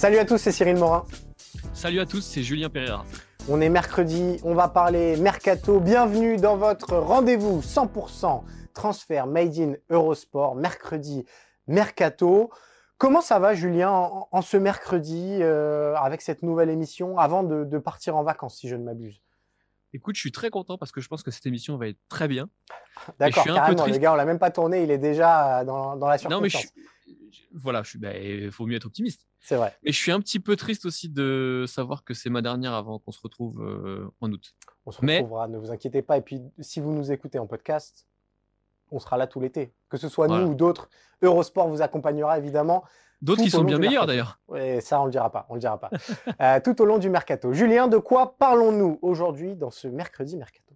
Salut à tous, c'est Cyril Morin. Salut à tous, c'est Julien Pereira. On est mercredi, on va parler mercato. Bienvenue dans votre rendez-vous 100% transfert made in Eurosport, mercredi mercato. Comment ça va, Julien, en, ce mercredi euh, avec cette nouvelle émission avant de, partir en vacances, si je ne m'abuse? Écoute, je suis très content parce que je pense que cette émission va être très bien. D'accord, carrément, les gars, on l'a même pas tourné, il est déjà dans, la surprise. Non, mais voilà, il bah, faut mieux être optimiste. C'est vrai. Mais je suis un petit peu triste aussi de savoir que c'est ma dernière avant qu'on se retrouve euh, en août. On se retrouvera, ne vous inquiétez pas. Et puis, si vous nous écoutez en podcast, on sera là tout l'été. Que ce soit nous ou d'autres, Eurosport vous accompagnera évidemment. D'autres qui sont bien meilleurs d'ailleurs. Oui, ça on le dira pas, on le dira pas. Euh, tout au long du mercato. Julien, de quoi parlons-nous aujourd'hui dans ce mercredi mercato?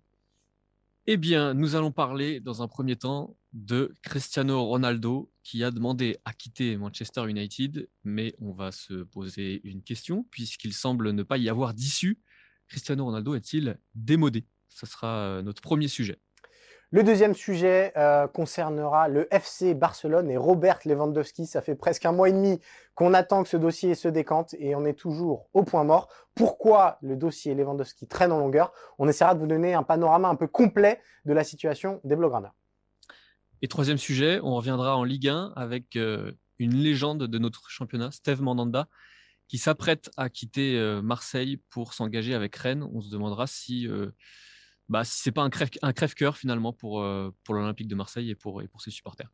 Eh bien, nous allons parler dans un premier temps de Cristiano Ronaldo qui a demandé à quitter Manchester United, mais on va se poser une question puisqu'il semble ne pas y avoir d'issue. Cristiano Ronaldo est-il démodé? Ce sera euh, notre premier sujet. Le deuxième sujet euh, concernera le FC Barcelone et Robert Lewandowski. Ça fait presque un mois et demi qu'on attend que ce dossier se décante et on est toujours au point mort. Pourquoi le dossier Lewandowski traîne en longueur? On essaiera de vous donner un panorama un peu complet de la situation des Blaugrana. Et troisième sujet, on reviendra en Ligue 1 avec euh, une légende de notre championnat, Steve Mandanda, qui s'apprête à quitter euh, Marseille pour s'engager avec Rennes. On se demandera si bah, si c'est pas un crève, un crève-cœur finalement pour, euh, pour l'Olympique de Marseille et pour, et pour ses supporters.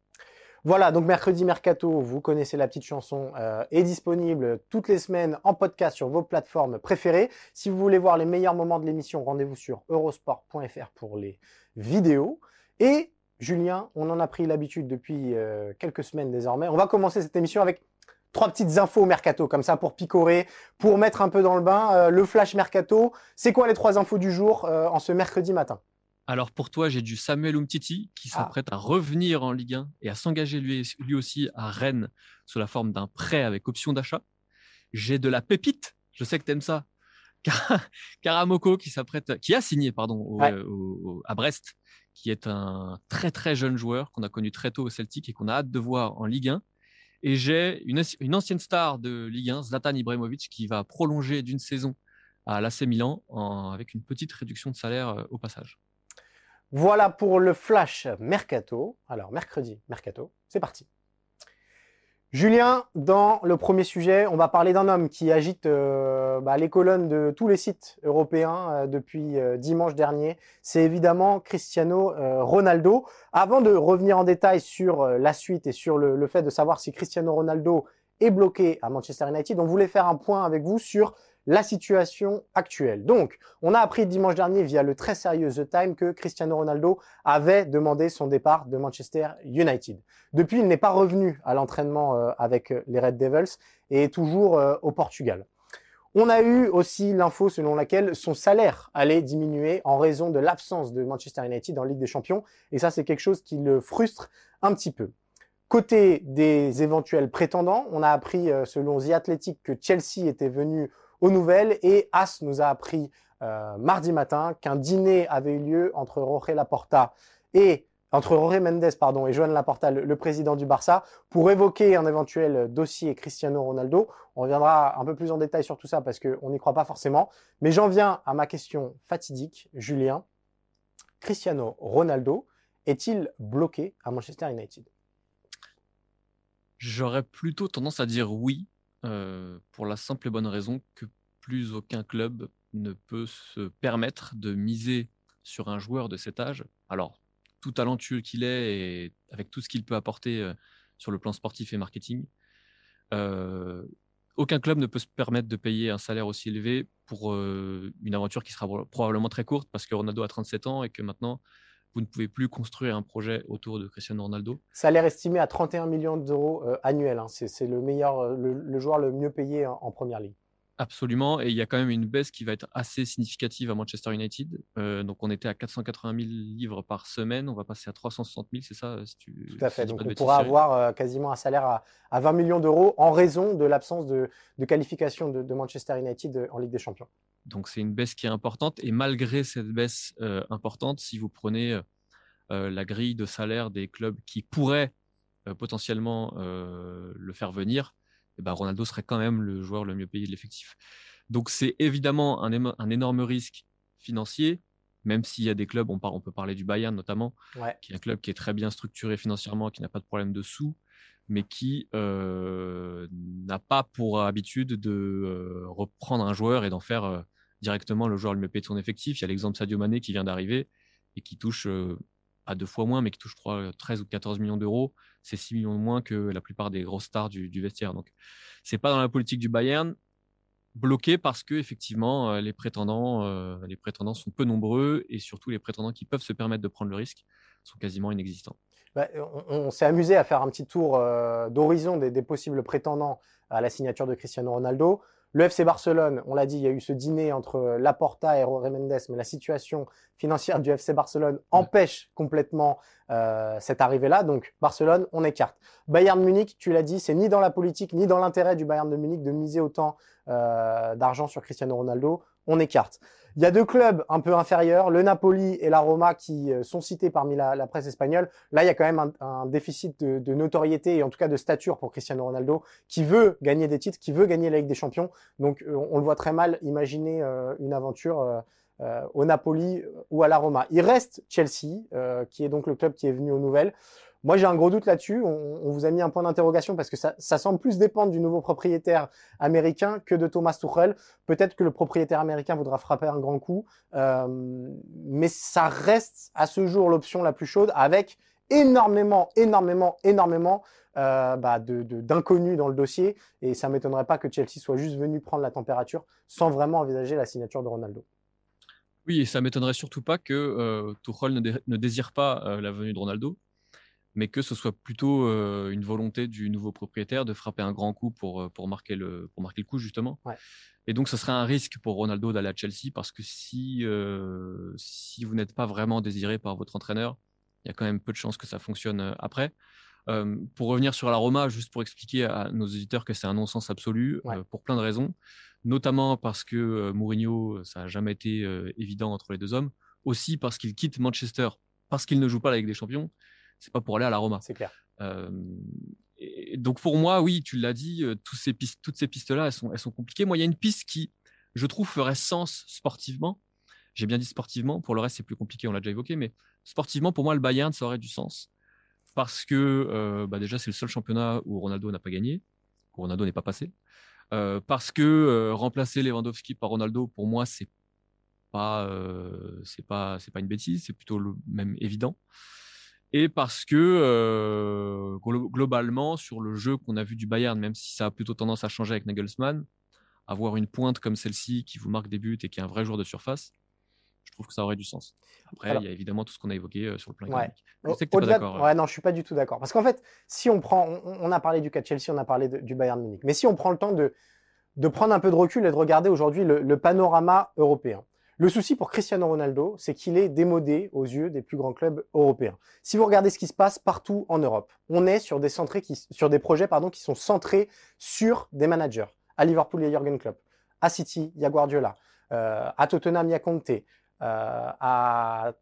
Voilà, donc mercredi mercato, vous connaissez la petite chanson, euh, est disponible toutes les semaines en podcast sur vos plateformes préférées. Si vous voulez voir les meilleurs moments de l'émission, rendez-vous sur eurosport.fr pour les vidéos. Et Julien, on en a pris l'habitude depuis euh, quelques semaines désormais. On va commencer cette émission avec trois petites infos mercato comme ça pour picorer, pour mettre un peu dans le bain. Euh, le flash mercato, c'est quoi les trois infos du jour euh, en ce mercredi matin? Alors pour toi, j'ai du Samuel Umtiti qui ah. s'apprête à revenir en Ligue 1 et à s'engager lui, lui, aussi à Rennes sous la forme d'un prêt avec option d'achat. J'ai de la pépite, je sais que tu aimes ça. Karamoko qui s'apprête, qui a signé pardon à Brest, qui est un très très jeune joueur qu'on a connu très tôt au Celtic et qu'on a hâte de voir en Ligue 1. Et j'ai une, ancienne star de Ligue 1, Zlatan Ibrahimovic, qui va prolonger d'une saison à l'AC Milan avec une petite réduction de salaire euh, au passage. Voilà pour le flash mercato. Alors, mercredi, mercato, c'est parti. Julien, dans le premier sujet, on va parler d'un homme qui agite euh, bah, les colonnes de tous les sites européens euh, depuis euh, dimanche dernier. C'est évidemment Cristiano Ronaldo. Avant de revenir en détail sur la suite et sur le, fait de savoir si Cristiano Ronaldo est bloqué à Manchester United, on voulait faire un point avec vous sur la situation actuelle. Donc, on a appris dimanche dernier via le très sérieux The Time que Cristiano Ronaldo avait demandé son départ de Manchester United. Depuis, il n'est pas revenu à l'entraînement euh, avec les Red Devils et est toujours euh, au Portugal. On a eu aussi l'info selon laquelle son salaire allait diminuer en raison de l'absence de Manchester United en Ligue des Champions. Et ça, c'est quelque chose qui le frustre un petit peu. Côté des éventuels prétendants, on a appris euh, selon The Athletic que Chelsea était venu aux nouvelles et As nous a appris euh, mardi matin qu'un dîner avait eu lieu entre Jorge Laporta et entre Jorge Mendes pardon et Joan Laporta, le, président du Barça, pour évoquer un éventuel dossier Cristiano Ronaldo. On reviendra un peu plus en détail sur tout ça parce qu'on n'y croit pas forcément. Mais j'en viens à ma question fatidique, Julien. Cristiano Ronaldo est-il bloqué à Manchester United? J'aurais plutôt tendance à dire oui, euh, pour la simple et bonne raison que plus aucun club ne peut se permettre de miser sur un joueur de cet âge. Alors, tout talentueux qu'il est et avec tout ce qu'il peut apporter euh, sur le plan sportif et marketing, euh, aucun club ne peut se permettre de payer un salaire aussi élevé pour une aventure qui sera probablement très courte parce que Ronaldo a 37 ans et que maintenant, vous ne pouvez plus construire un projet autour de Cristiano Ronaldo. Salaire estimé à 31 millions d'euros annuels. Hein. C'est le meilleur, le, joueur le mieux payé en Première Ligue. Absolument, et il y a quand même une baisse qui va être assez significative à Manchester United. Euh, donc on était à 480 000 livres par semaine, on va passer à 360 000, c'est ça si tu, Tout à fait, donc on pourra avoir euh, quasiment un salaire à, 20 millions d'euros en raison de l'absence de, qualification de, Manchester United euh, en Ligue des Champions. Donc c'est une baisse qui est importante, et malgré cette baisse importante, si vous prenez la grille de salaire des clubs qui pourraient potentiellement le faire venir, eh ben, Ronaldo serait quand même le joueur le mieux payé de l'effectif. Donc c'est évidemment un, énorme risque financier, même s'il y a des clubs, on, on peut parler du Bayern notamment, qui est un club qui est très bien structuré financièrement, qui n'a pas de problème de sous, mais qui euh, n'a pas pour habitude de euh, reprendre un joueur et d'en faire euh, directement le joueur le mieux payé de son effectif. Il y a l'exemple Sadio Mané qui vient d'arriver et qui touche à deux fois moins, mais qui touche 3, 13 ou 14 millions d'euros c'est 6 millions de moins que la plupart des grosses stars du, vestiaire. Donc, c'est pas dans la politique du Bayern bloqué parce que effectivement les prétendants, les prétendants sont peu nombreux et surtout les prétendants qui peuvent se permettre de prendre le risque sont quasiment inexistants. Bah, on, s'est amusé à faire un petit tour euh, d'horizon des, possibles prétendants à la signature de Cristiano Ronaldo. Le FC Barcelone, on l'a dit, il y a eu ce dîner entre Laporta et Jorge Mendes, mais la situation financière du FC Barcelone empêche complètement euh, cette arrivée-là. Donc Barcelone, on écarte. Bayern Munich, tu l'as dit, c'est ni dans la politique ni dans l'intérêt du Bayern de Munich de miser autant euh, d'argent sur Cristiano Ronaldo. On écarte. Il y a deux clubs un peu inférieurs, le Napoli et la Roma, qui euh, sont cités parmi la, presse espagnole. Là, il y a quand même un, déficit de, notoriété et en tout cas de stature pour Cristiano Ronaldo, qui veut gagner des titres, qui veut gagner la Ligue des Champions. Donc, euh, on, le voit très mal imaginer euh, une aventure au Napoli ou à la Roma. Il reste Chelsea, qui est donc le club qui est venu aux nouvelles. Moi, j'ai un gros doute là-dessus. On, vous a mis un point d'interrogation parce que ça, semble plus dépendre du nouveau propriétaire américain que de Thomas Tuchel. Peut-être que le propriétaire américain voudra frapper un grand coup, euh, mais ça reste à ce jour l'option la plus chaude avec énormément, énormément, énormément euh, bah, d'inconnus dans le dossier. Et ça m'étonnerait pas que Chelsea soit juste venu prendre la température sans vraiment envisager la signature de Ronaldo. Oui, et ça m'étonnerait surtout pas que euh, Tuchel ne, désire pas euh, la venue de Ronaldo mais que ce soit plutôt euh, une volonté du nouveau propriétaire de frapper un grand coup pour, euh, pour, marquer, le, pour marquer le coup, justement. Et donc, ce serait un risque pour Ronaldo d'aller à Chelsea parce que si, euh, si vous n'êtes pas vraiment désiré par votre entraîneur, il y a quand même peu de chances que ça fonctionne après. pour revenir sur la Roma, juste pour expliquer à nos auditeurs que c'est un non-sens absolu, pour plein de raisons, notamment parce que Mourinho, ça n'a jamais été évident entre les deux hommes, aussi parce qu'il quitte Manchester, parce qu'il ne joue pas la Ligue des Champions, c'est pas pour aller à la Roma. C'est clair. et donc pour moi, oui, tu l'as dit, toutes ces pistes, toutes ces pistes-là, elles sont, elles sont compliquées. Moi, il y a une piste qui, je trouve, ferait sens sportivement. J'ai bien dit sportivement. Pour le reste, c'est plus compliqué. On l'a déjà évoqué, mais sportivement, pour moi, le Bayern, ça aurait du sens parce que bah, déjà, c'est le seul championnat où Ronaldo n'a pas gagné, où Ronaldo n'est pas passé. parce que remplacer Lewandowski par Ronaldo, pour moi, c'est pas, c'est pas, c'est pas une bêtise, c'est plutôt le même évident et parce que euh, globalement, sur le jeu qu'on a vu du Bayern, même si ça a plutôt tendance à changer avec Nagelsmann, avoir une pointe comme celle-ci qui vous marque des buts et qui est un vrai joueur de surface, je trouve que ça aurait du sens. Après, il y a évidemment tout ce qu'on a évoqué euh, sur le plan économique. Je sais que pas d'accord. Euh. Ouais, non, je suis pas du tout d'accord. Parce qu'en fait, si on prend, on, a parlé du cas de Chelsea, on a parlé du Bayern Munich, mais si on prend le temps de, de prendre un peu de recul et de regarder aujourd'hui le panorama européen, le souci pour Cristiano Ronaldo, c'est qu'il est démodé aux yeux des plus grands clubs européens. Si vous regardez ce qui se passe partout en Europe, on est sur des, qui, sur des projets pardon, qui sont centrés sur des managers. À Liverpool, il y a Jurgen Klopp. À City, il y a Guardiola. Euh, à Tottenham, il y a Conte. Euh, à,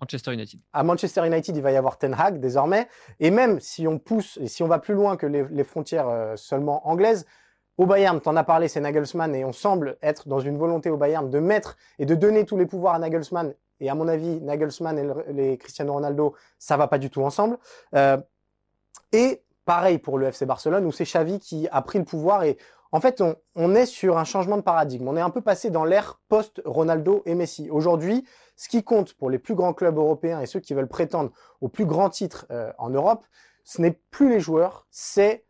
Manchester United. À Manchester United, il va y avoir Ten Hag désormais. Et même si on pousse et si on va plus loin que les, frontières euh, seulement anglaises, au Bayern, tu en as parlé, c'est Nagelsmann, et on semble être dans une volonté au Bayern de mettre et de donner tous les pouvoirs à Nagelsmann. Et à mon avis, Nagelsmann et les Cristiano Ronaldo, ça va pas du tout ensemble. Euh, et pareil pour le FC Barcelone, où c'est Xavi qui a pris le pouvoir. Et en fait, on, on est sur un changement de paradigme. On est un peu passé dans l'ère post-Ronaldo et Messi. Aujourd'hui, ce qui compte pour les plus grands clubs européens et ceux qui veulent prétendre aux plus grands titres euh, en Europe, ce n'est plus les joueurs, c'est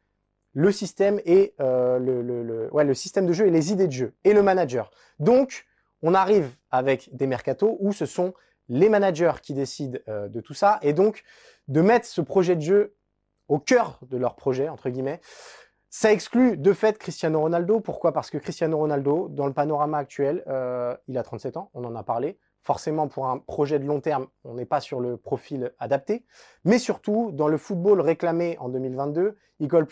le système et le, le, système de jeu et les idées de jeu et le manager. Donc, on arrive avec des mercatos où ce sont les managers qui décident de tout ça et donc de mettre ce projet de jeu au cœur de leur projet, entre guillemets. Ça exclut de fait Cristiano Ronaldo. Pourquoi? Parce que Cristiano Ronaldo, dans le panorama actuel, euh, il a 37 ans, on en a parlé. Forcément, pour un projet de long terme, on n'est pas sur le profil adapté. Mais surtout, dans le football réclamé en 2022, il colle,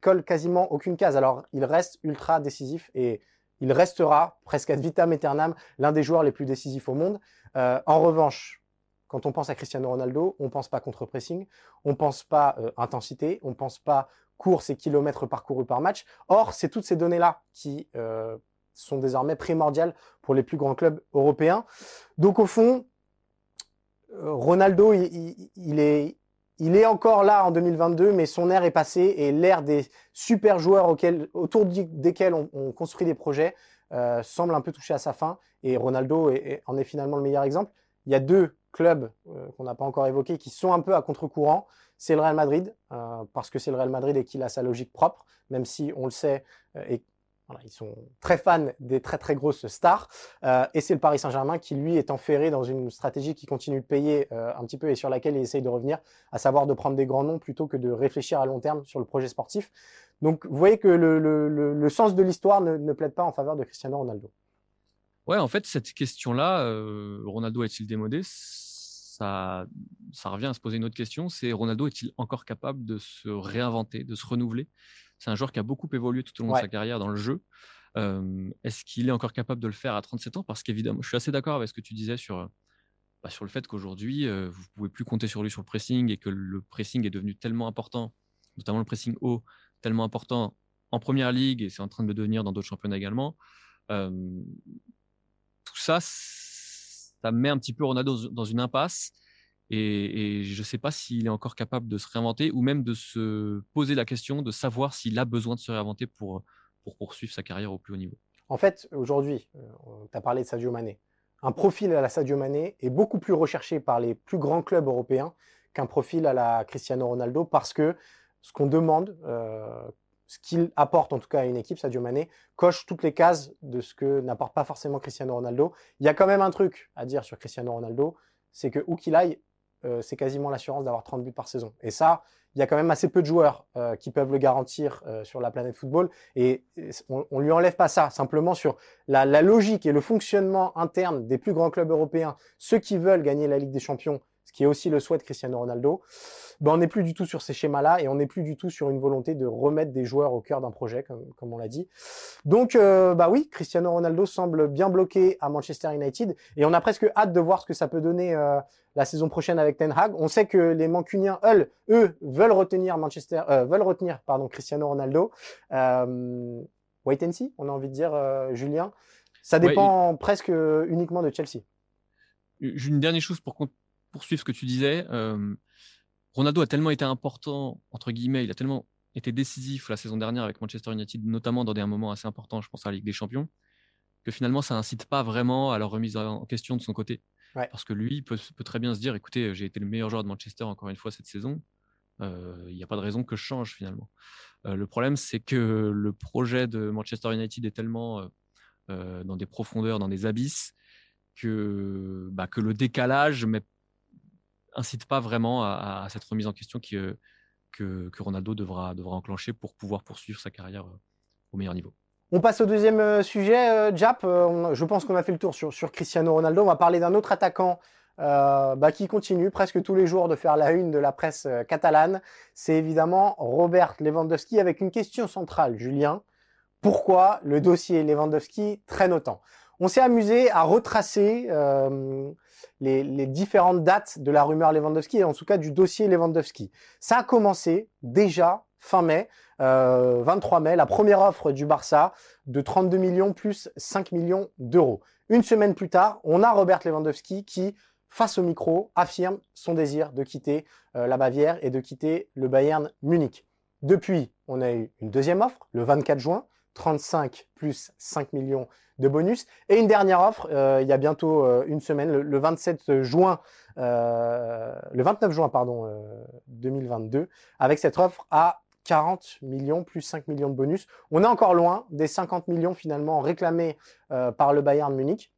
colle quasiment aucune case. Alors, il reste ultra décisif et il restera presque ad vitam aeternam l'un des joueurs les plus décisifs au monde. Euh, en revanche, quand on pense à Cristiano Ronaldo, on ne pense pas contre-pressing, on ne pense pas euh, intensité, on ne pense pas course et kilomètres parcourus par match. Or, c'est toutes ces données-là qui euh, sont désormais primordiales pour les plus grands clubs européens. Donc, au fond, euh, Ronaldo, il, est, il est encore là en 2022, mais son ère est passée et l'ère des super joueurs autour desquels on, construit des projets semble un peu toucher à sa fin. Et Ronaldo en est finalement le meilleur exemple. Il y a deux clubs euh, qu'on n'a pas encore évoqués qui sont un peu à contre-courant, c'est le Real Madrid, euh, parce que c'est le Real Madrid et qu'il a sa logique propre, même si on le sait, euh, ils sont très fans des très très grosses stars. et c'est le Paris Saint-Germain qui, lui, est enferré dans une stratégie qui continue de payer un petit peu et sur laquelle il essaye de revenir, à savoir de prendre des grands noms plutôt que de réfléchir à long terme sur le projet sportif. Donc vous voyez que le, sens de l'histoire ne, plaide pas en faveur de Cristiano Ronaldo. Ouais, en fait, cette question-là, Ronaldo est-il démodé? Ça revient à se poser une autre question, c'est Ronaldo est-il encore capable de se réinventer, de se renouveler? C'est un joueur qui a beaucoup évolué tout au long de sa carrière dans le jeu. Est-ce qu'il est encore capable de le faire à 37 ans? Parce qu'évidemment, je suis assez d'accord avec ce que tu disais sur, bah, sur le fait qu'aujourd'hui, vous ne pouvez plus compter sur lui sur le pressing et que le pressing est devenu tellement important, notamment le pressing haut, tellement important en première ligue et c'est en train de le devenir dans d'autres championnats également. tout ça, ça met un petit peu Ronaldo dans une impasse. Et, je ne sais pas s'il est encore capable de se réinventer ou même de se poser la question de savoir s'il a besoin de se réinventer pour, pour poursuivre sa carrière au plus haut niveau. En fait, aujourd'hui, euh, tu as parlé de Sadio Mané. Un profil à la Sadio Mané est beaucoup plus recherché par les plus grands clubs européens qu'un profil à la Cristiano Ronaldo parce que ce qu'on demande, euh, ce qu'il apporte en tout cas à une équipe, Sadio Mané, coche toutes les cases de ce que n'apporte pas forcément Cristiano Ronaldo. Il y a quand même un truc à dire sur Cristiano Ronaldo, c'est que où qu'il aille, euh, c'est quasiment l'assurance d'avoir 30 buts par saison. Et ça, il y a quand même assez peu de joueurs euh, qui peuvent le garantir euh, sur la planète football. Et on, ne lui enlève pas ça, simplement sur la, logique et le fonctionnement interne des plus grands clubs européens, ceux qui veulent gagner la Ligue des Champions, ce qui est aussi le souhait de Cristiano Ronaldo ben, on n'est plus du tout sur ces schémas-là et on n'est plus du tout sur une volonté de remettre des joueurs au cœur d'un projet, comme, comme on l'a dit. Donc, euh, bah oui, Cristiano Ronaldo semble bien bloqué à Manchester United et on a presque hâte de voir ce que ça peut donner euh, la saison prochaine avec Ten Hag. On sait que les Mancuniens, eux, eux veulent retenir Manchester, euh, veulent retenir pardon Cristiano Ronaldo. Euh, wait and see, on a envie de dire, Julien. Ça dépend presque uniquement de Chelsea. Une dernière chose pour poursuivre ce que tu disais. Euh, Ronaldo a tellement été important, entre guillemets, il a tellement été décisif la saison dernière avec Manchester United, notamment dans des moments assez importants, je pense à la Ligue des Champions, que finalement ça n'incite pas vraiment à la remise en question de son côté. Parce que lui peut, peut, très bien se dire, écoutez, j'ai été le meilleur joueur de Manchester encore une fois cette saison, euh, il n'y a pas de raison que je change finalement. Euh, le problème, c'est que le projet de Manchester United est tellement euh, dans des profondeurs, dans des abysses, que, bah, que le décalage met incite pas vraiment à, cette remise en question euh, que, Ronaldo devra, enclencher pour pouvoir poursuivre sa carrière euh, au meilleur niveau. On passe au deuxième euh, sujet, Jap. je pense qu'on a fait le tour sur, sur, Cristiano Ronaldo. On va parler d'un autre attaquant bah, qui continue presque tous les jours de faire la une de la presse catalane. C'est évidemment Robert Lewandowski avec une question centrale, Julien. Pourquoi le dossier Lewandowski traîne autant? On s'est amusé à retracer les, différentes dates de la rumeur Lewandowski et en tout cas du dossier Lewandowski. Ça a commencé déjà fin mai, 23 euh, mai, la première offre du Barça de 32 millions plus 5 millions d'euros. Une semaine plus tard, on a Robert Lewandowski qui, face au micro, affirme son désir de quitter euh, la Bavière et de quitter le Bayern Munich. Depuis, on a eu une deuxième offre le 24 juin, 35 plus 5 millions de bonus. Et une dernière offre, euh, il y a bientôt euh, une semaine, le, 27 juin, euh, le 29 juin, pardon, 2022, avec cette offre à 40 millions plus 5 millions de bonus. On est encore loin des 50 millions finalement réclamés par le Bayern Munich.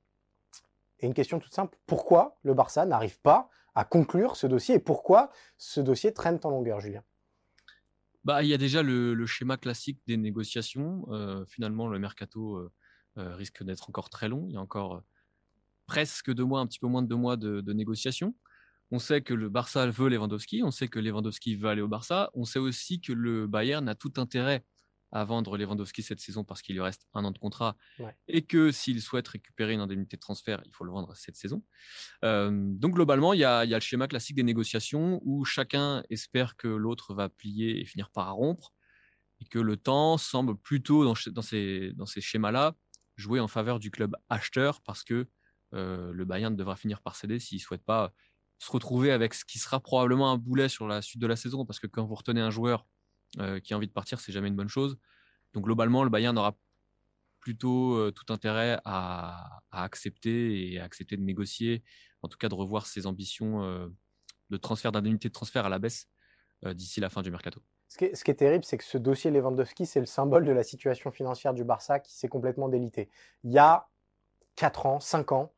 Et une question toute simple, pourquoi le Barça n'arrive pas à conclure ce dossier? Et pourquoi ce dossier traîne en longueur, Julien? Bah, il y a déjà le, schéma classique des négociations. Euh, finalement, le mercato euh, risque d'être encore très long. Il y a encore presque deux mois, un petit peu moins de deux mois de, de négociations. On sait que le Barça veut Lewandowski, on sait que Lewandowski veut aller au Barça, on sait aussi que le Bayern a tout intérêt à vendre Lewandowski cette saison parce qu'il lui reste un an de contrat et que s'il souhaite récupérer une indemnité de transfert, il faut le vendre cette saison. Euh, donc globalement, il y, a, le schéma classique des négociations où chacun espère que l'autre va plier et finir par rompre et que le temps semble plutôt dans, ces, dans ces schémas-là jouer en faveur du club acheteur parce que euh, le Bayern devra finir par céder s'il ne souhaite pas se retrouver avec ce qui sera probablement un boulet sur la suite de la saison, parce que quand vous retenez un joueur qui a envie de partir, c'est jamais une bonne chose. Donc globalement, le Bayern aura plutôt euh, tout intérêt à, accepter et à accepter de négocier, en tout cas de revoir ses ambitions euh, de transfert d'indemnité de transfert à la baisse d'ici la fin du mercato. Ce qui est, ce qui est terrible, c'est que ce dossier Lewandowski, c'est le symbole de la situation financière du Barça qui s'est complètement délité. Il y a 4 ans, 5 ans,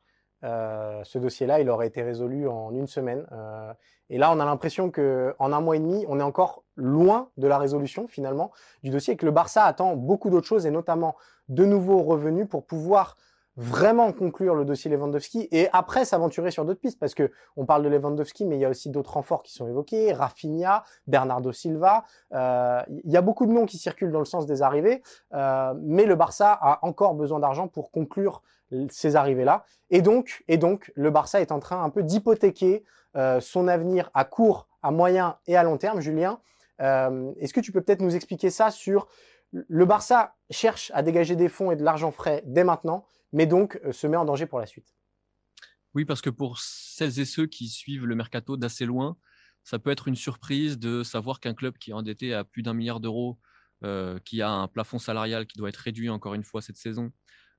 euh, ce dossier-là, il aurait été résolu en une semaine. Euh, et là, on a l'impression qu'en un mois et demi, on est encore loin de la résolution finalement du dossier et que le Barça attend beaucoup d'autres choses et notamment de nouveaux revenus pour pouvoir vraiment conclure le dossier Lewandowski et après s'aventurer sur d'autres pistes parce que on parle de Lewandowski mais il y a aussi d'autres renforts qui sont évoqués Rafinha, Bernardo Silva euh, il y a beaucoup de noms qui circulent dans le sens des arrivées mais le Barça a encore besoin d'argent pour conclure ces arrivées-là. Et donc, et donc, le Barça est en train un peu d'hypothéquer euh, son avenir à court, à moyen et à long terme. Julien, euh, est-ce que tu peux peut-être nous expliquer ça sur le Barça cherche à dégager des fonds et de l'argent frais dès maintenant, mais donc euh, se met en danger pour la suite? Oui, parce que pour celles et ceux qui suivent le mercato d'assez loin, ça peut être une surprise de savoir qu'un club qui est endetté à plus d'un milliard d'euros, qui a un plafond salarial qui doit être réduit encore une fois cette saison,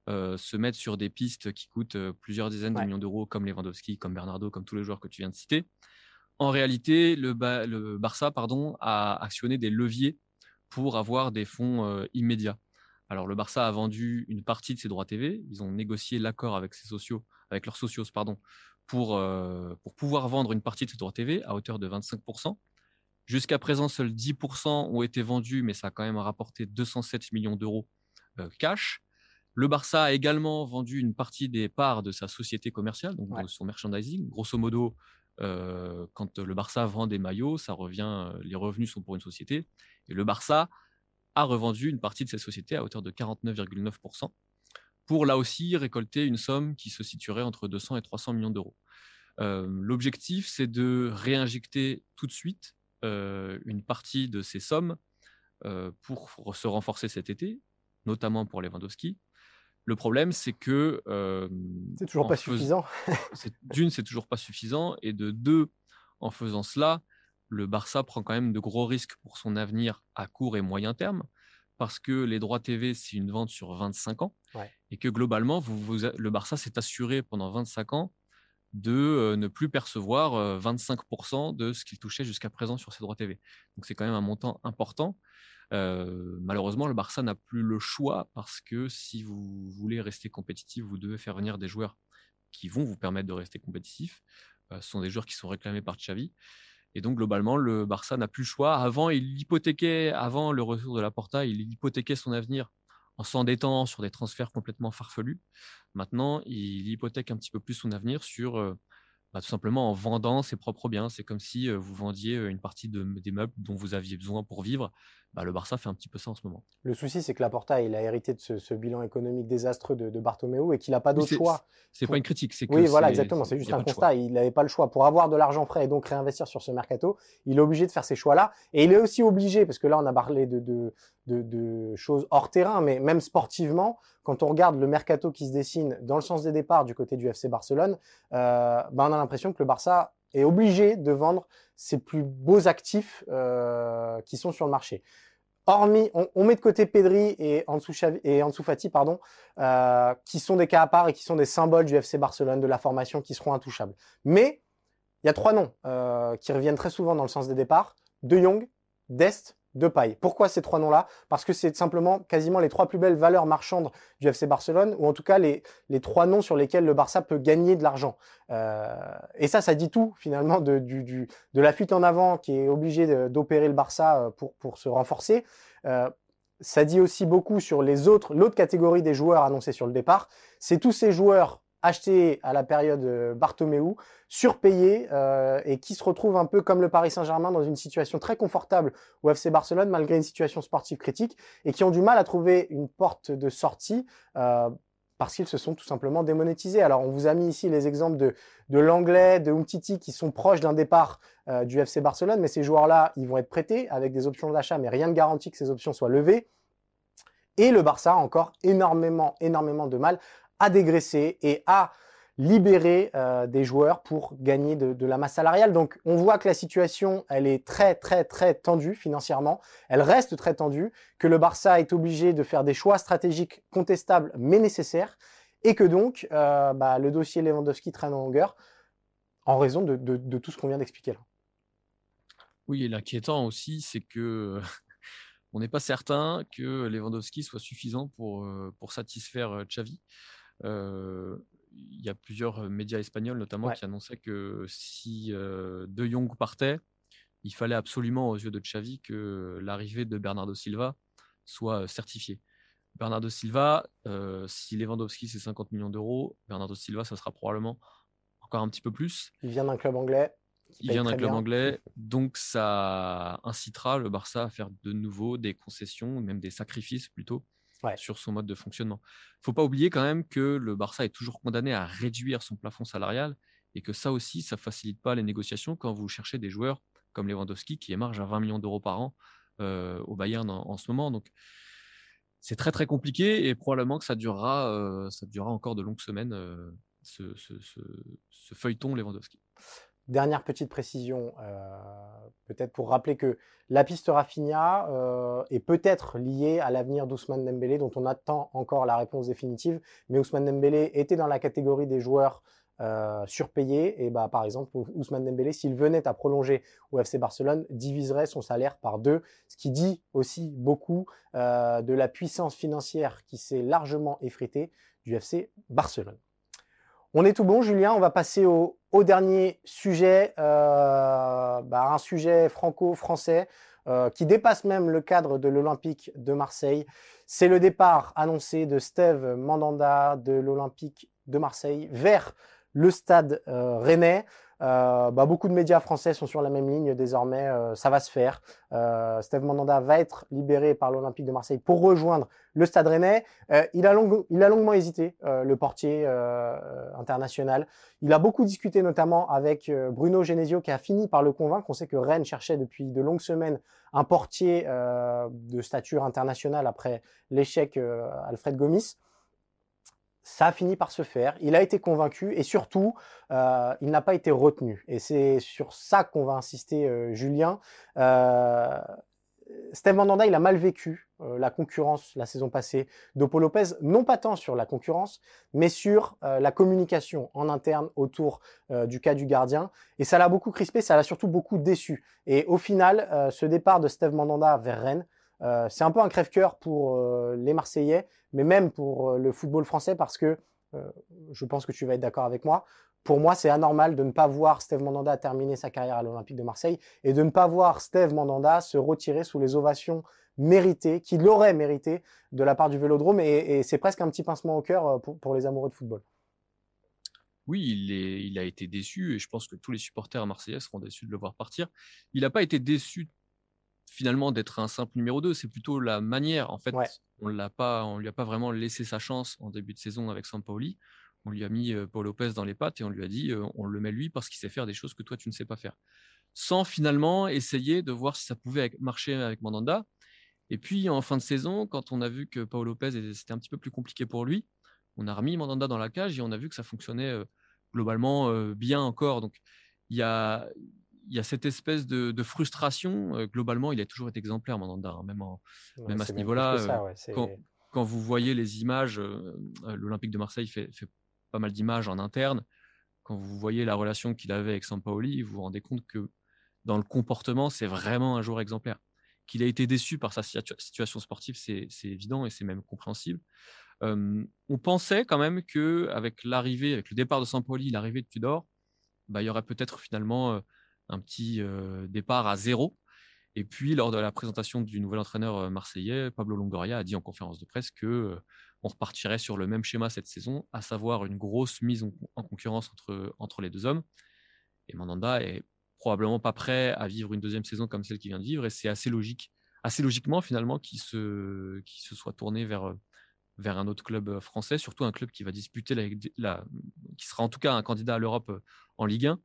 euh, se mettre sur des pistes qui coûtent euh, plusieurs dizaines de millions d'euros, comme Lewandowski, comme Bernardo, comme tous les joueurs que tu viens de citer. En réalité, le, Barça pardon, a actionné des leviers pour avoir des fonds euh, immédiats. Alors, le Barça a vendu une partie de ses droits TV. Ils ont négocié l'accord avec ses sociaux, avec leurs socios, pardon, pour, pour pouvoir vendre une partie de ses droits TV à hauteur de 25%. Jusqu'à présent, seuls 10% ont été vendus, mais ça a quand même rapporté 207 millions d'euros cash. Le Barça a également vendu une partie des parts de sa société commerciale, donc de son merchandising. Grosso modo, euh, quand le Barça vend des maillots, ça revient, euh, les revenus sont pour une société. Et le Barça a revendu une partie de cette société à hauteur de 49,9% pour là aussi récolter une somme qui se situerait entre 200 et 300 millions d'euros. Euh, l'objectif, c'est de réinjecter tout de suite une partie de ces sommes pour se renforcer cet été, notamment pour Lewandowski, le problème, c'est que. Euh, c'est toujours pas suffisant. D'une, c'est toujours pas suffisant. Et de deux, en faisant cela, le Barça prend quand même de gros risques pour son avenir à court et moyen terme. Parce que les droits TV, c'est une vente sur 25 ans. Et que globalement, vous, le Barça s'est assuré pendant 25 ans de euh, ne plus percevoir 25% euh, de ce qu'il touchait jusqu'à présent sur ses droits TV. Donc c'est quand même un montant important. Euh, malheureusement, le Barça n'a plus le choix parce que si vous voulez rester compétitif, vous devez faire venir des joueurs qui vont vous permettre de rester compétitif. ce sont des joueurs qui sont réclamés par Xavi. Et donc, globalement, le Barça n'a plus le choix. Avant, il hypothéquait, avant le retour de la Porta, il hypothéquait son avenir en s'endettant sur des transferts complètement farfelus. Maintenant, il hypothèque un petit peu plus son avenir sur euh, bah, tout simplement en vendant ses propres biens. C'est comme si euh, vous vendiez euh, une partie des meubles dont vous aviez besoin pour vivre. Bah, le Barça fait un petit peu ça en ce moment. Le souci, c'est que Laporta, il a hérité de ce, bilan économique désastreux de, de Bartomeu et qu'il n'a pas d'autre choix. C'est pas une critique, c'est Oui, voilà, exactement. C'est juste un constat. Il n'avait pas le choix. Pour avoir de l'argent frais et donc réinvestir sur ce mercato, il est obligé de faire ces choix-là. Et il est aussi obligé, parce que là, on a parlé de, de, choses hors terrain, mais même sportivement, quand on regarde le mercato qui se dessine dans le sens des départs du côté du FC Barcelone, euh, ben on a l'impression que le Barça est obligé de vendre ses plus beaux actifs euh, qui sont sur le marché hormis, on, met de côté Pedri et Ansu, et Fati, pardon, euh, qui sont des cas à part et qui sont des symboles du FC Barcelone, de la formation, qui seront intouchables. Mais il y a trois noms euh, qui reviennent très souvent dans le sens des départs De Jong, Dest, de paille. Pourquoi ces trois noms-là? Parce que c'est simplement quasiment les trois plus belles valeurs marchandes du FC Barcelone, ou en tout cas les, les trois noms sur lesquels le Barça peut gagner de l'argent. Euh, et ça, ça dit tout finalement de, du, de la fuite en avant qui est obligée d'opérer le Barça euh, pour, pour se renforcer. Euh, ça dit aussi beaucoup sur les autres, l'autre catégorie des joueurs annoncés sur le départ. C'est tous ces joueurs achetés à la période euh, Bartomeu, surpayés euh, et qui se retrouvent un peu comme le Paris Saint-Germain dans une situation très confortable au FC Barcelone malgré une situation sportive critique et qui ont du mal à trouver une porte de sortie euh, parce qu'ils se sont tout simplement démonétisés. Alors on vous a mis ici les exemples de, de l'anglais, de Umtiti qui sont proches d'un départ du FC Barcelone, mais ces joueurs-là, ils vont être prêtés avec des options d'achat, mais rien ne garantit que ces options soient levées. Et le Barça encore énormément, énormément de mal à dégraisser et à libérer euh, des joueurs pour gagner de, la masse salariale. Donc on voit que la situation, elle est très très très tendue financièrement. Elle reste très tendue, que le Barça est obligé de faire des choix stratégiques contestables mais nécessaires, et que donc euh, bah, le dossier Lewandowski traîne en longueur en raison de, tout ce qu'on vient d'expliquer là. Oui, et l'inquiétant aussi, c'est que on n'est pas certain que Lewandowski soit suffisant pour, euh, pour satisfaire Xavi il y a plusieurs médias espagnols notamment qui annonçaient que si De Jong partait, il fallait absolument aux yeux de Xavi que l'arrivée de Bernardo Silva soit certifiée. Bernardo Silva, si Lewandowski c'est 50 millions d'euros, Bernardo Silva ça sera probablement encore un petit peu plus. Il vient d'un club anglais. Il vient d'un club anglais, donc ça incitera le Barça à faire de nouveau des concessions, même des sacrifices plutôt, sur son mode de fonctionnement. Il ne faut pas oublier quand même que le Barça est toujours condamné à réduire son plafond salarial et que ça aussi, ça ne facilite pas les négociations quand vous cherchez des joueurs comme Lewandowski qui émarge à 20 millions d'euros par an euh, au Bayern en, ce moment. Donc, c'est très très compliqué et probablement que ça durera, euh, ça durera encore de longues semaines, euh, ce, ce, feuilleton Lewandowski. Dernière petite précision, euh, peut-être pour rappeler que la piste Rafinha euh, est peut-être liée à l'avenir d'Ousmane Dembélé, dont on attend encore la réponse définitive. Mais Ousmane Dembélé était dans la catégorie des joueurs euh, surpayés. Et bah, par exemple, Ousmane Dembélé, s'il venait à prolonger au FC Barcelone, diviserait son salaire par deux, ce qui dit aussi beaucoup de la puissance financière qui s'est largement effritée du FC Barcelone. On est tout bon, Julien? On va passer au, dernier sujet, euh, bah, un sujet franco-français euh, qui dépasse même le cadre de l'Olympique de Marseille. C'est le départ annoncé de Steve Mandanda de l'Olympique de Marseille vers le stade euh, rennais. Euh, bah, beaucoup de médias français sont sur la même ligne désormais. Euh, ça va se faire. Euh, Steve Mandanda va être libéré par l'Olympique de Marseille pour rejoindre le Stade Rennais. il, a il a longuement hésité, le portier international. Il a beaucoup discuté notamment avec Bruno Genesio qui a fini par le convaincre. On sait que Rennes cherchait depuis de longues semaines un portier de stature internationale après l'échec Alfred Gomis ça a fini par se faire. Il a été convaincu et surtout, euh, il n'a pas été retenu. Et c'est sur ça qu'on va insister, euh, Julien. Euh, Steve Mandanda, il a mal vécu euh, la concurrence la saison passée d'Opo Lopez, non pas tant sur la concurrence, mais sur la communication en interne autour du cas du gardien. Et ça l'a beaucoup crispé, ça l'a surtout beaucoup déçu. Et au final, ce départ de Steve Mandanda vers Rennes, euh, c'est un peu un crève-cœur pour euh, les Marseillais, mais même pour euh, le football français parce que je pense que tu vas être d'accord avec moi. Pour moi, c'est anormal de ne pas voir Steve Mandanda terminer sa carrière à l'Olympique de Marseille et de ne pas voir Steve Mandanda se retirer sous les ovations méritées, qu'il aurait mérité de la part du Vélodrome. Et, c'est presque un petit pincement au cœur pour, les amoureux de football. Oui, il, il, a été déçu et je pense que tous les supporters marseillais seront déçus de le voir partir. Il n'a pas été déçu finalement d'être un simple numéro 2, c'est plutôt la manière. En fait, on l'a pas, on lui a pas vraiment laissé sa chance en début de saison avec Sampaoli. On lui a mis euh, Paul Lopez dans les pattes et on lui a dit euh, on le met lui parce qu'il sait faire des choses que toi tu ne sais pas faire. Sans finalement essayer de voir si ça pouvait marcher avec Mandanda. Et puis en fin de saison, quand on a vu que Paul Lopez c'était un petit peu plus compliqué pour lui, on a remis Mandanda dans la cage et on a vu que ça fonctionnait euh, globalement bien encore. Donc il y a, y a cette espèce de, frustration. Euh, globalement, il a toujours été exemplaire, Mandanda, hein, même, même à ce niveau-là. Quand, vous voyez les images, l'Olympique de Marseille fait, pas mal d'images en interne. Quand vous voyez la relation qu'il avait avec Sampaoli, vous vous rendez compte que dans le comportement, c'est vraiment un joueur exemplaire. qu'il a été déçu par sa situation sportive, c'est évident et c'est même compréhensible. on pensait quand même que avec l'arrivée, avec le départ de Sampoli, l'arrivée de Tudor, bah, il y aurait peut-être finalement un petit départ à zéro. Et puis, lors de la présentation du nouvel entraîneur marseillais, Pablo Longoria a dit en conférence de presse que on repartirait sur le même schéma cette saison, à savoir une grosse mise en, concurrence entre, entre les deux hommes. Et Mandanda est probablement pas prêt à vivre une deuxième saison comme celle qu'il vient de vivre, et c'est assez logique, assez logiquement finalement qu'il se, se soit tourné vers, vers un autre club français, surtout un club qui va disputer la, qui sera en tout cas un candidat à l'Europe en Ligue 1.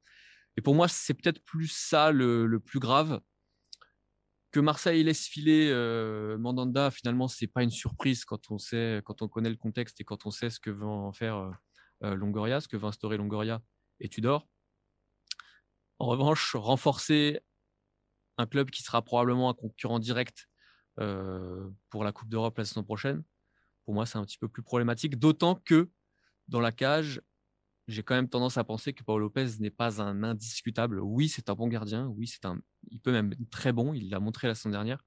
Et pour moi, c'est peut-être plus ça le, plus grave. Que Marseille laisse filer euh, Mandanda, finalement, c'est pas une surprise quand on sait, quand on connaît le contexte et quand on sait ce que veut en faire euh, euh, Longoria, ce que veut instaurer Longoria et Tudor. En revanche, renforcer un club qui sera probablement un concurrent direct pour la Coupe d'Europe la saison prochaine, pour moi, c'est un petit peu plus problématique. D'autant que dans la cage, j'ai quand même tendance à penser que Paul Lopez n'est pas un indiscutable. Oui, c'est un bon gardien. Oui, c'est un, il peut même être très bon. Il l'a montré la saison dernière.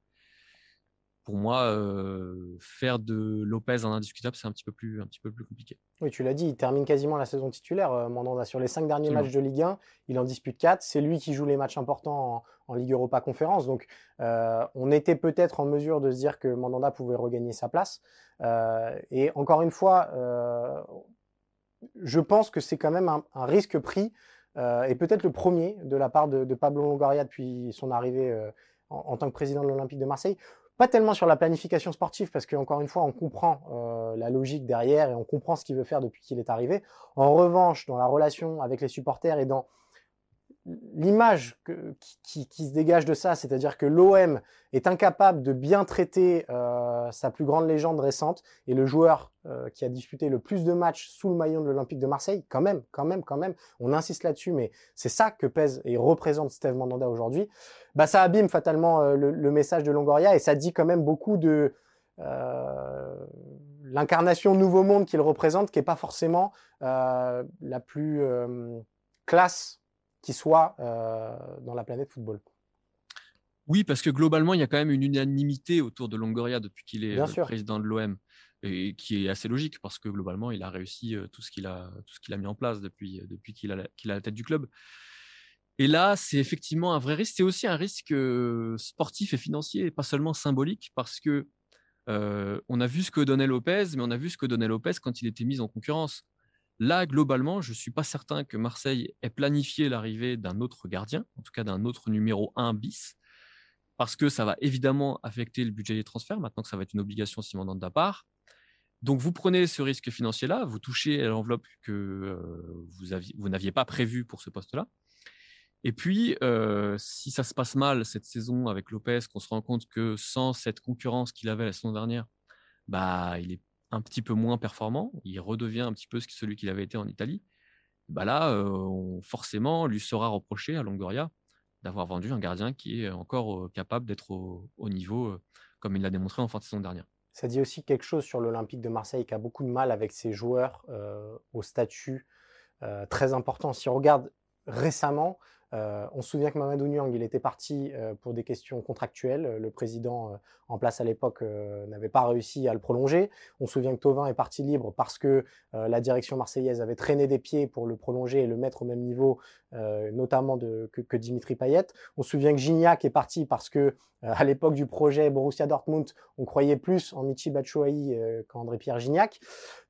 Pour moi, euh, faire de Lopez un indiscutable, c'est un petit peu plus, un petit peu plus compliqué. Oui, tu l'as dit, il termine quasiment la saison titulaire. Euh, Mandanda sur les cinq derniers matchs de Ligue 1, il en dispute quatre. C'est lui qui joue les matchs importants en, Ligue Europa Conférence. Donc, euh, on était peut-être en mesure de se dire que Mandanda pouvait regagner sa place. et encore une fois, je pense que c'est quand même un, risque pris euh, et peut-être le premier de la part de, Pablo Longoria depuis son arrivée euh, en, tant que président de l'Olympique de Marseille. Pas tellement sur la planification sportive, parce qu'encore une fois, on comprend euh, la logique derrière et on comprend ce qu'il veut faire depuis qu'il est arrivé. En revanche, dans la relation avec les supporters et dans l'image qui, se dégage de ça, c'est-à-dire que l'OM est incapable de bien traiter euh, sa plus grande légende récente et le joueur euh, qui a disputé le plus de matchs sous le maillot de l'Olympique de Marseille, quand même, quand même, quand même, on insiste là-dessus, mais c'est ça que pèse et représente Steve Mandanda aujourd'hui. Bah, ça abîme fatalement euh, le, message de Longoria et ça dit quand même beaucoup de l'incarnation Nouveau Monde qu'il représente, qui est pas forcément la plus classe qui soit euh, dans la planète football. Oui, parce que globalement, il y a quand même une unanimité autour de Longoria depuis qu'il est euh, président de l'OM, et qui est assez logique parce que globalement, il a réussi euh, tout ce qu'il a, tout ce qu'il a mis en place depuis, depuis qu'il a, qu'il a la tête du club. Et là, c'est effectivement un vrai risque. C'est aussi un risque sportif et financier, et pas seulement symbolique, parce que on a vu ce que donnait Lopez, mais on a vu ce que donnait Lopez quand il était mis en concurrence. Là, globalement, je ne suis pas certain que Marseille ait planifié l'arrivée d'un autre gardien, en tout cas d'un autre numéro 1 bis, parce que ça va évidemment affecter le budget des transferts, maintenant que ça va être une obligation si de part. Donc, vous prenez ce risque financier-là, vous touchez à l'enveloppe que euh, vous, n'aviez pas prévue pour ce poste-là. Et puis, euh, si ça se passe mal cette saison avec Lopez, qu'on se rend compte que sans cette concurrence qu'il avait la saison dernière, bah, il est un petit peu moins performant, il redevient un petit peu celui qu'il avait été en Italie, bah là, euh, forcément, lui sera reproché à Longoria d'avoir vendu un gardien qui est encore euh, capable d'être au, niveau, euh, comme il l'a démontré en fin de saison dernière. Ça dit aussi quelque chose sur l'Olympique de Marseille qui a beaucoup de mal avec ses joueurs au statut très important. Si on regarde récemment, euh, on se souvient que Mamadou Niang, il était parti euh, pour des questions contractuelles. Le président euh, en place à l'époque n'avait pas réussi à le prolonger. On se souvient que Tovin est parti libre parce que la direction marseillaise avait traîné des pieds pour le prolonger et le mettre au même niveau, notamment que, Dimitri Payet. On se souvient que Gignac est parti parce que à l'époque du projet Borussia Dortmund, on croyait plus en Michi Batshuayi qu'André Pierre Gignac.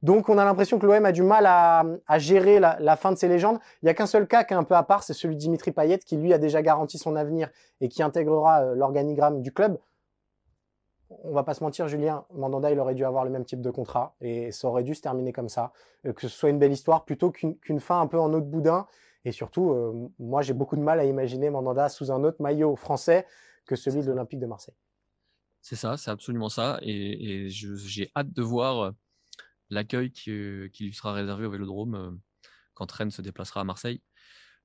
Donc on a l'impression que l'OM a du mal à, gérer la, la, fin de ses légendes. Il n'y a qu'un seul cas qui est un peu à part, c'est celui de Dimitri Payet qui lui a déjà garanti son avenir et qui intégrera euh, l'organigramme du club. On va pas se mentir, Julien, Mandanda, il aurait dû avoir le même type de contrat et ça aurait dû se terminer comme ça, euh, que ce soit une belle histoire plutôt qu'une fin un peu en autre boudin. Et surtout, euh, moi, j'ai beaucoup de mal à imaginer Mandanda sous un autre maillot français que celui de l'Olympique de Marseille. C'est ça, c'est absolument ça. Et, j'ai hâte de voir l'accueil qui, qui, lui sera réservé au Vélodrome quand Rennes se déplacera à Marseille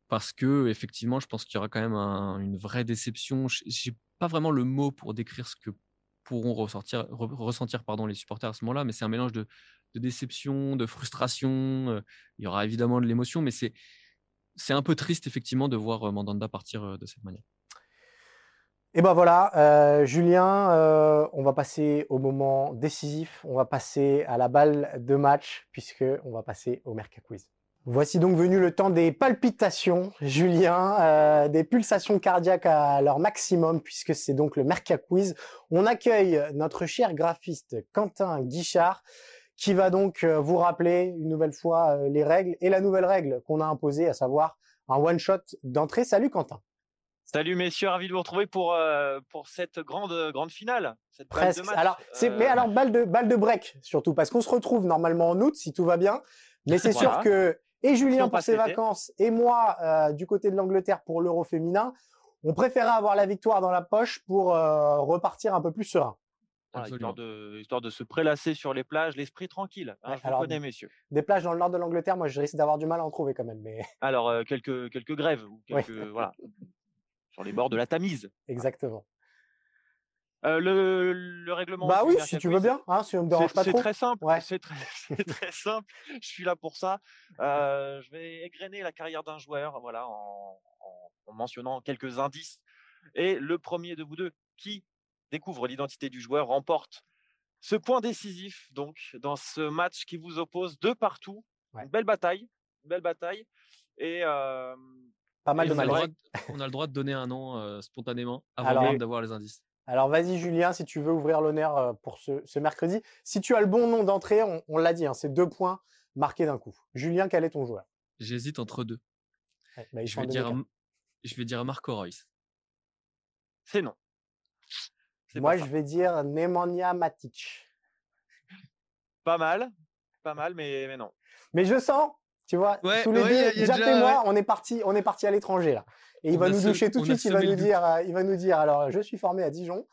parce que effectivement, je pense qu'il y aura quand même une vraie déception. Je n'ai pas vraiment le mot pour décrire ce que pourront ressentir pardon, les supporters à ce moment-là, mais c'est un mélange de, déception, de frustration. Euh, il y aura évidemment de l'émotion, mais c'est un peu triste effectivement de voir euh, Mandanda partir euh, de cette manière. Et ben voilà, Julien, on va passer au moment décisif, on va passer à la balle de match, puisque on va passer au Merca Quiz. Voici donc venu le temps des palpitations, Julien, euh, des pulsations cardiaques à leur maximum, puisque c'est donc le Merca Quiz. On accueille notre cher graphiste Quentin Guichard, qui va donc vous rappeler une nouvelle fois les règles et la nouvelle règle qu'on a imposée, à savoir un one-shot d'entrée. Salut Quentin. Salut messieurs, ravi de vous retrouver pour, euh, pour cette grande, grande finale. Cette Presque. Alors, c'est, mais euh, alors, balle de, balle de break surtout, parce qu'on se retrouve normalement en août si tout va bien. Mais c'est sûr que, et Julien pour ses vacances, et moi euh, du côté de l'Angleterre pour l'Euro féminin, on préférait avoir la victoire dans la poche pour repartir un peu plus serein. histoire, de, histoire de se prélasser sur les plages, l'esprit tranquille. Hein, je vous connais, messieurs. Des plages dans le nord de l'Angleterre, moi, je risque d'avoir du mal à en trouver quand même. Mais... Alors, quelques, quelques grèves, ou quelques, voilà, sur les bords de la Tamise. Exactement. Euh, le, le, règlement. Bah oui, si tu veux bien, hein, si on me dérange pas trop. C'est très simple. Ouais. C'est très, très, simple. Je suis là pour ça. Euh, je vais égrener la carrière d'un joueur, voilà, en, en, mentionnant quelques indices. Et le premier de vous deux qui découvre l'identité du joueur remporte ce point décisif, donc, dans ce match qui vous oppose de partout. Une belle bataille, une belle bataille. Et euh, pas mal de mal. On a le droit de donner un nom euh, spontanément avant même d'avoir les indices. Alors vas-y Julien, si tu veux ouvrir l'honneur euh, pour ce, mercredi. Si tu as le bon nom d'entrée, on, l'a dit, hein, c'est deux points marqués d'un coup. Julien, quel est ton joueur? J'hésite entre deux. Bah, je, vais dire, je vais dire Marco Reus. C'est non. Moi, je vais dire Nemanja Matic. Pas mal, pas mal, mais, mais non. Mais je sens, tu vois, tous les deux, Jacques et moi, on est parti, on est parti à l'étranger là. Et il va nous doucher tout de suite. Il va nous dire, euh, il va nous dire. Alors, je suis formé à Dijon.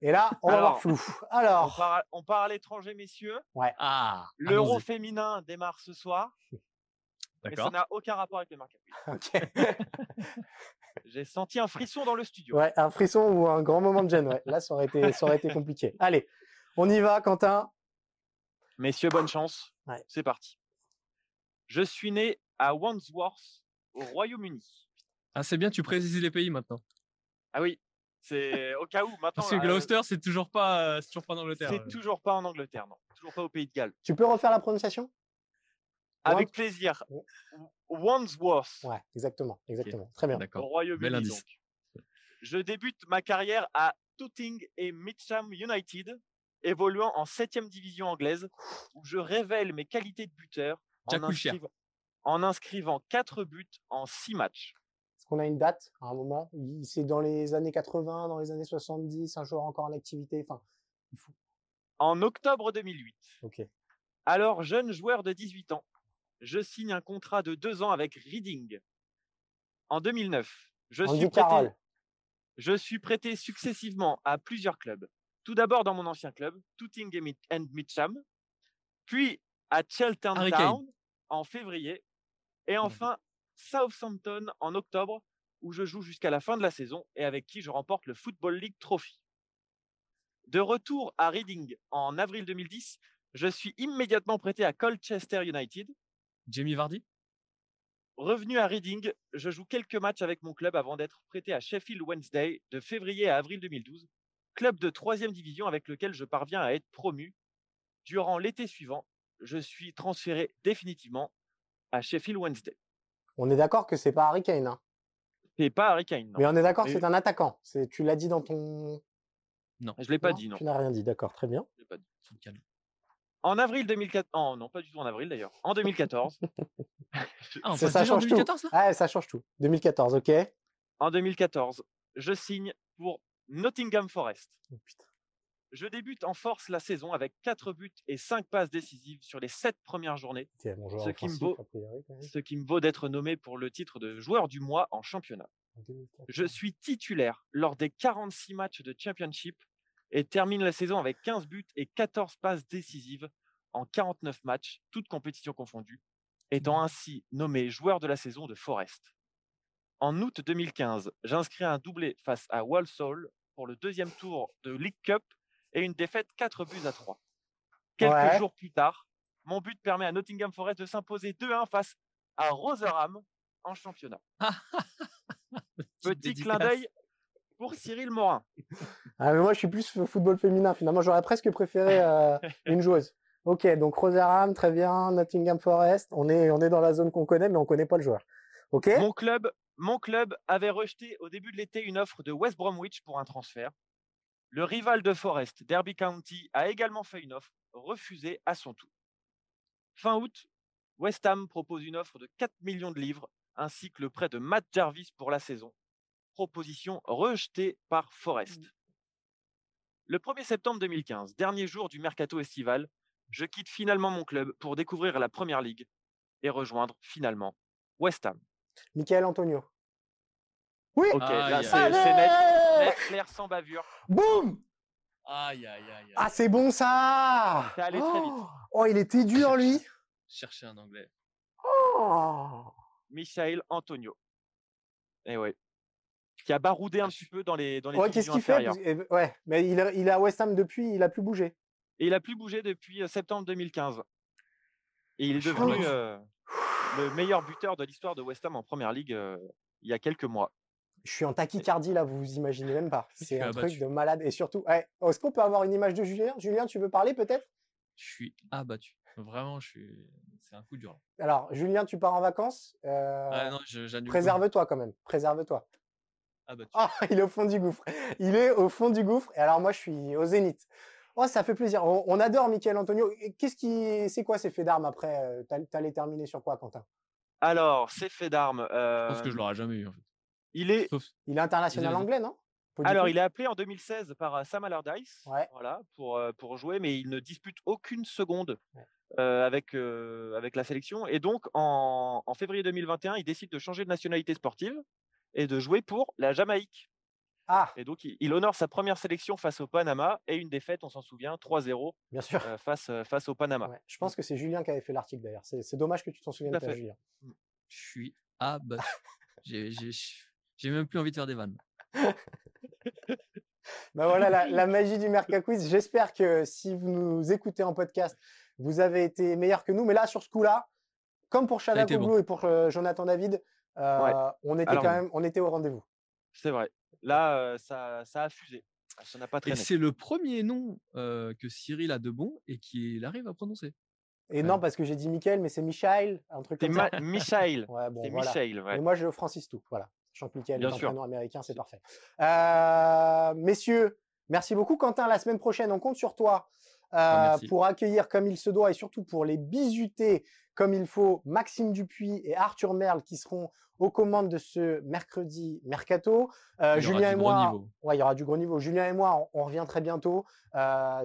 Et là, on va avoir flou. Alors, on part, à l'étranger, messieurs. Ouais. Ah. L'Euro féminin démarre ce soir. Mais ça n'a aucun rapport avec le marque J'ai senti un frisson dans le studio. Ouais, un frisson ou un grand moment de gêne. Ouais. Là, ça aurait été, ça aurait été compliqué. Allez, on y va, Quentin. Messieurs, bonne chance. C'est parti. Je suis né à Wandsworth, au Royaume-Uni. Ah, c'est bien, tu précises les pays maintenant. Ah oui, c'est au cas où maintenant. Parce que euh, Gloucester, c'est toujours pas, euh, toujours pas en Angleterre. C'est toujours pas en Angleterre, non. Toujours pas au Pays de Galles. Tu peux refaire la prononciation? Avec plaisir. Wandsworth. Ouais, exactement, exactement. Très bien. Au Royaume-Uni. Je débute ma carrière à Tooting et Mitcham United, évoluant en 7 division anglaise, où je révèle mes qualités de buteur en, inscrivant 4 buts en 6 matchs. Est-ce qu'on a une date à un moment C'est dans les années 80, dans les années 70, un joueur encore en activité enfin, En octobre 2008. Ok. Alors, jeune joueur de 18 ans, je signe un contrat de 2 ans avec Reading. En 2009, je suis, prêté, je suis prêté successivement à plusieurs clubs. Tout d'abord dans mon ancien club, Tooting and Mitcham, puis à Cheltenham Town, en février. Et mmh enfin, Southampton en octobre, où je joue jusqu'à la fin de la saison et avec qui je remporte le Football League Trophy. De retour à Reading en avril 2010, je suis immédiatement prêté à Colchester United. Jamie Vardy? Revenu à Reading, je joue quelques matchs avec mon club avant d'être prêté à Sheffield Wednesday de février à avril 2012, club de troisième division avec lequel je parviens à être promu. Durant l'été suivant, je suis transféré définitivement à Sheffield Wednesday. On est d'accord que c'est pas Harry Kane. Hein? C'est pas Harry Kane. Mais on est d'accord que c'est un attaquant. C'est, tu l'as dit dans ton. Non, je l'ai pas dit. Non. Tu n'as rien dit. D'accord, très bien. Je l'ai pas dit. En avril 2014, oh, non, pas du tout en avril d'ailleurs. En 2014. ah, ça change 2014, tout. Ah, ça change tout. 2014, ok. En 2014, je signe pour Nottingham Forest. Oh, putain. Je débute en force la saison avec 4 buts et 5 passes décisives sur les 7 premières journées, ce, qui me vaut, ce qui me vaut d'être nommé pour le titre de joueur du mois en championnat. Je suis titulaire lors des 46 matchs de Championship et termine la saison avec 15 buts et 14 passes décisives en 49 matchs, toutes compétitions confondues, étant ainsi nommé joueur de la saison de Forest. En août 2015, j'inscris un doublé face à Walsall pour le deuxième tour de League Cup et une défaite 4 buts à 3. Quelques jours plus tard, mon but permet à Nottingham Forest de s'imposer 2-1 face à Rotherham en championnat. Petit clin d'œil pour Cyril Morin. Ah, mais moi, je suis plus football féminin. Finalement, j'aurais presque préféré euh, une joueuse. Ok, donc Rotherham, très bien. Nottingham Forest. On est, on est dans la zone qu'on connaît, mais on connaît pas le joueur. Ok. Mon club, mon club avait rejeté au début de l'été une offre de West Bromwich pour un transfert. Le rival de Forest, Derby County, a également fait une offre refusée à son tour. Fin août, West Ham propose une offre de 4 millions de livres ainsi que le prêt de Matt Jarvis pour la saison. Proposition rejetée par Forest. Le 1er septembre 2015, dernier jour du mercato estival, je quitte finalement mon club pour découvrir la Première Ligue et rejoindre finalement West Ham. Michael Antonio. Oui. Ok, là c'est net, clair, sans bavure. Boum Aïe, aïe, aïe. Ah, c'est bon ça C'est allé très vite. Oh, il était dur lui. Chercher un anglais. Oh Michael Antonio. Et eh ouais. Qui a baroudé un ah, petit peu dans les dans les Ouais, qu'est-ce qu'il fait? eh, Ouais, mais il, est à West Ham depuis, il a plus bougé. Et il a plus bougé depuis euh, septembre 2015. Et il est devenu euh, le meilleur buteur de l'histoire de West Ham en première ligue euh, il y a quelques mois. Je suis en tachycardie là, vous vous imaginez même pas. C'est un truc de malade. Et surtout, est-ce qu'on peut avoir une image de Julien? Julien, tu veux parler peut-être? Je suis abattu. Vraiment, je suis c'est un coup dur. Alors, Julien, tu pars en vacances euh, Préserve-toi quand même. Préserve-toi. Ah, ah, il est au fond du gouffre. Il est au fond du gouffre. Et alors, moi, je suis au zénith. Oh, ça fait plaisir. On, adore Michael Antonio. Qu'est-ce qui, c'est quoi ces faits d'armes après? Euh, T'allais terminer sur quoi, Quentin? Alors, ces faits d'armes. Je pense que je l'aurais jamais eu. En fait. Il est. Il est international anglais, non? Alors, il est appelé en 2016 par euh, Sam Allardyce voilà, pour, pour jouer, mais il ne dispute aucune seconde avec, avec la sélection. Et donc, en, février 2021, il décide de changer de nationalité sportive et de jouer pour la Jamaïque. Ah. Et donc, il, honore sa première sélection face au Panama et une défaite, on s'en souvient, 3-0 Bien sûr. face, face au Panama. Je pense que c'est Julien qui avait fait l'article d'ailleurs. C'est dommage que tu t'en souviennes pas, Julien. Mmh. Je suis ah bah, J'ai même plus envie de faire des vannes. bah voilà la, la, magie du Merca Quiz. J'espère que si vous nous écoutez en podcast, vous avez été meilleur que nous. Mais là, sur ce coup-là, comme pour Shana et pour euh, Jonathan David, euh, on était quand même, on était au rendez-vous. C'est vrai. Là, euh, ça, ça a fusé. Ça n'a pas Et c'est le premier nom que Cyril a de bon et qu'il arrive à prononcer. Et non, parce que j'ai dit Michael, mais c'est Michael, un truc comme ça. Michael. ouais, bon, c'est Michael, ouais. Et moi, je Francis tout. Voilà. Un prénom américain, c'est parfait. Euh, messieurs, merci beaucoup. Quentin, la semaine prochaine, on compte sur toi ah, euh, pour accueillir comme il se doit et surtout pour les bisuter comme il faut Maxime Dupuis et Arthur Merle qui seront aux commandes de ce mercredi mercato. Euh, Julien et moi, ouais, il y aura du gros niveau. Julien et moi, on, revient très bientôt.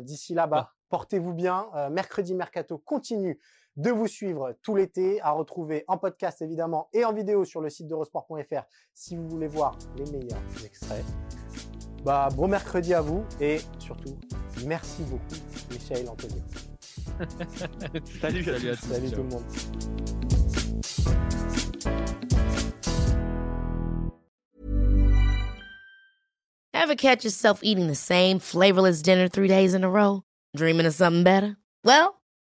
D'ici là, bas, ah. portez-vous bien. mercredi mercato continue de vous suivre tout l'été, à retrouver en podcast évidemment et en vidéo sur le site d'eurosport.fr si vous voulez voir les meilleurs extraits. Bah, bon mercredi à vous et surtout, merci beaucoup, Michel Antonio. salut, salut, à tous, salut tout le monde. Ever catch yourself eating the same flavorless dinner three days in a row? Dreaming of something better? Well,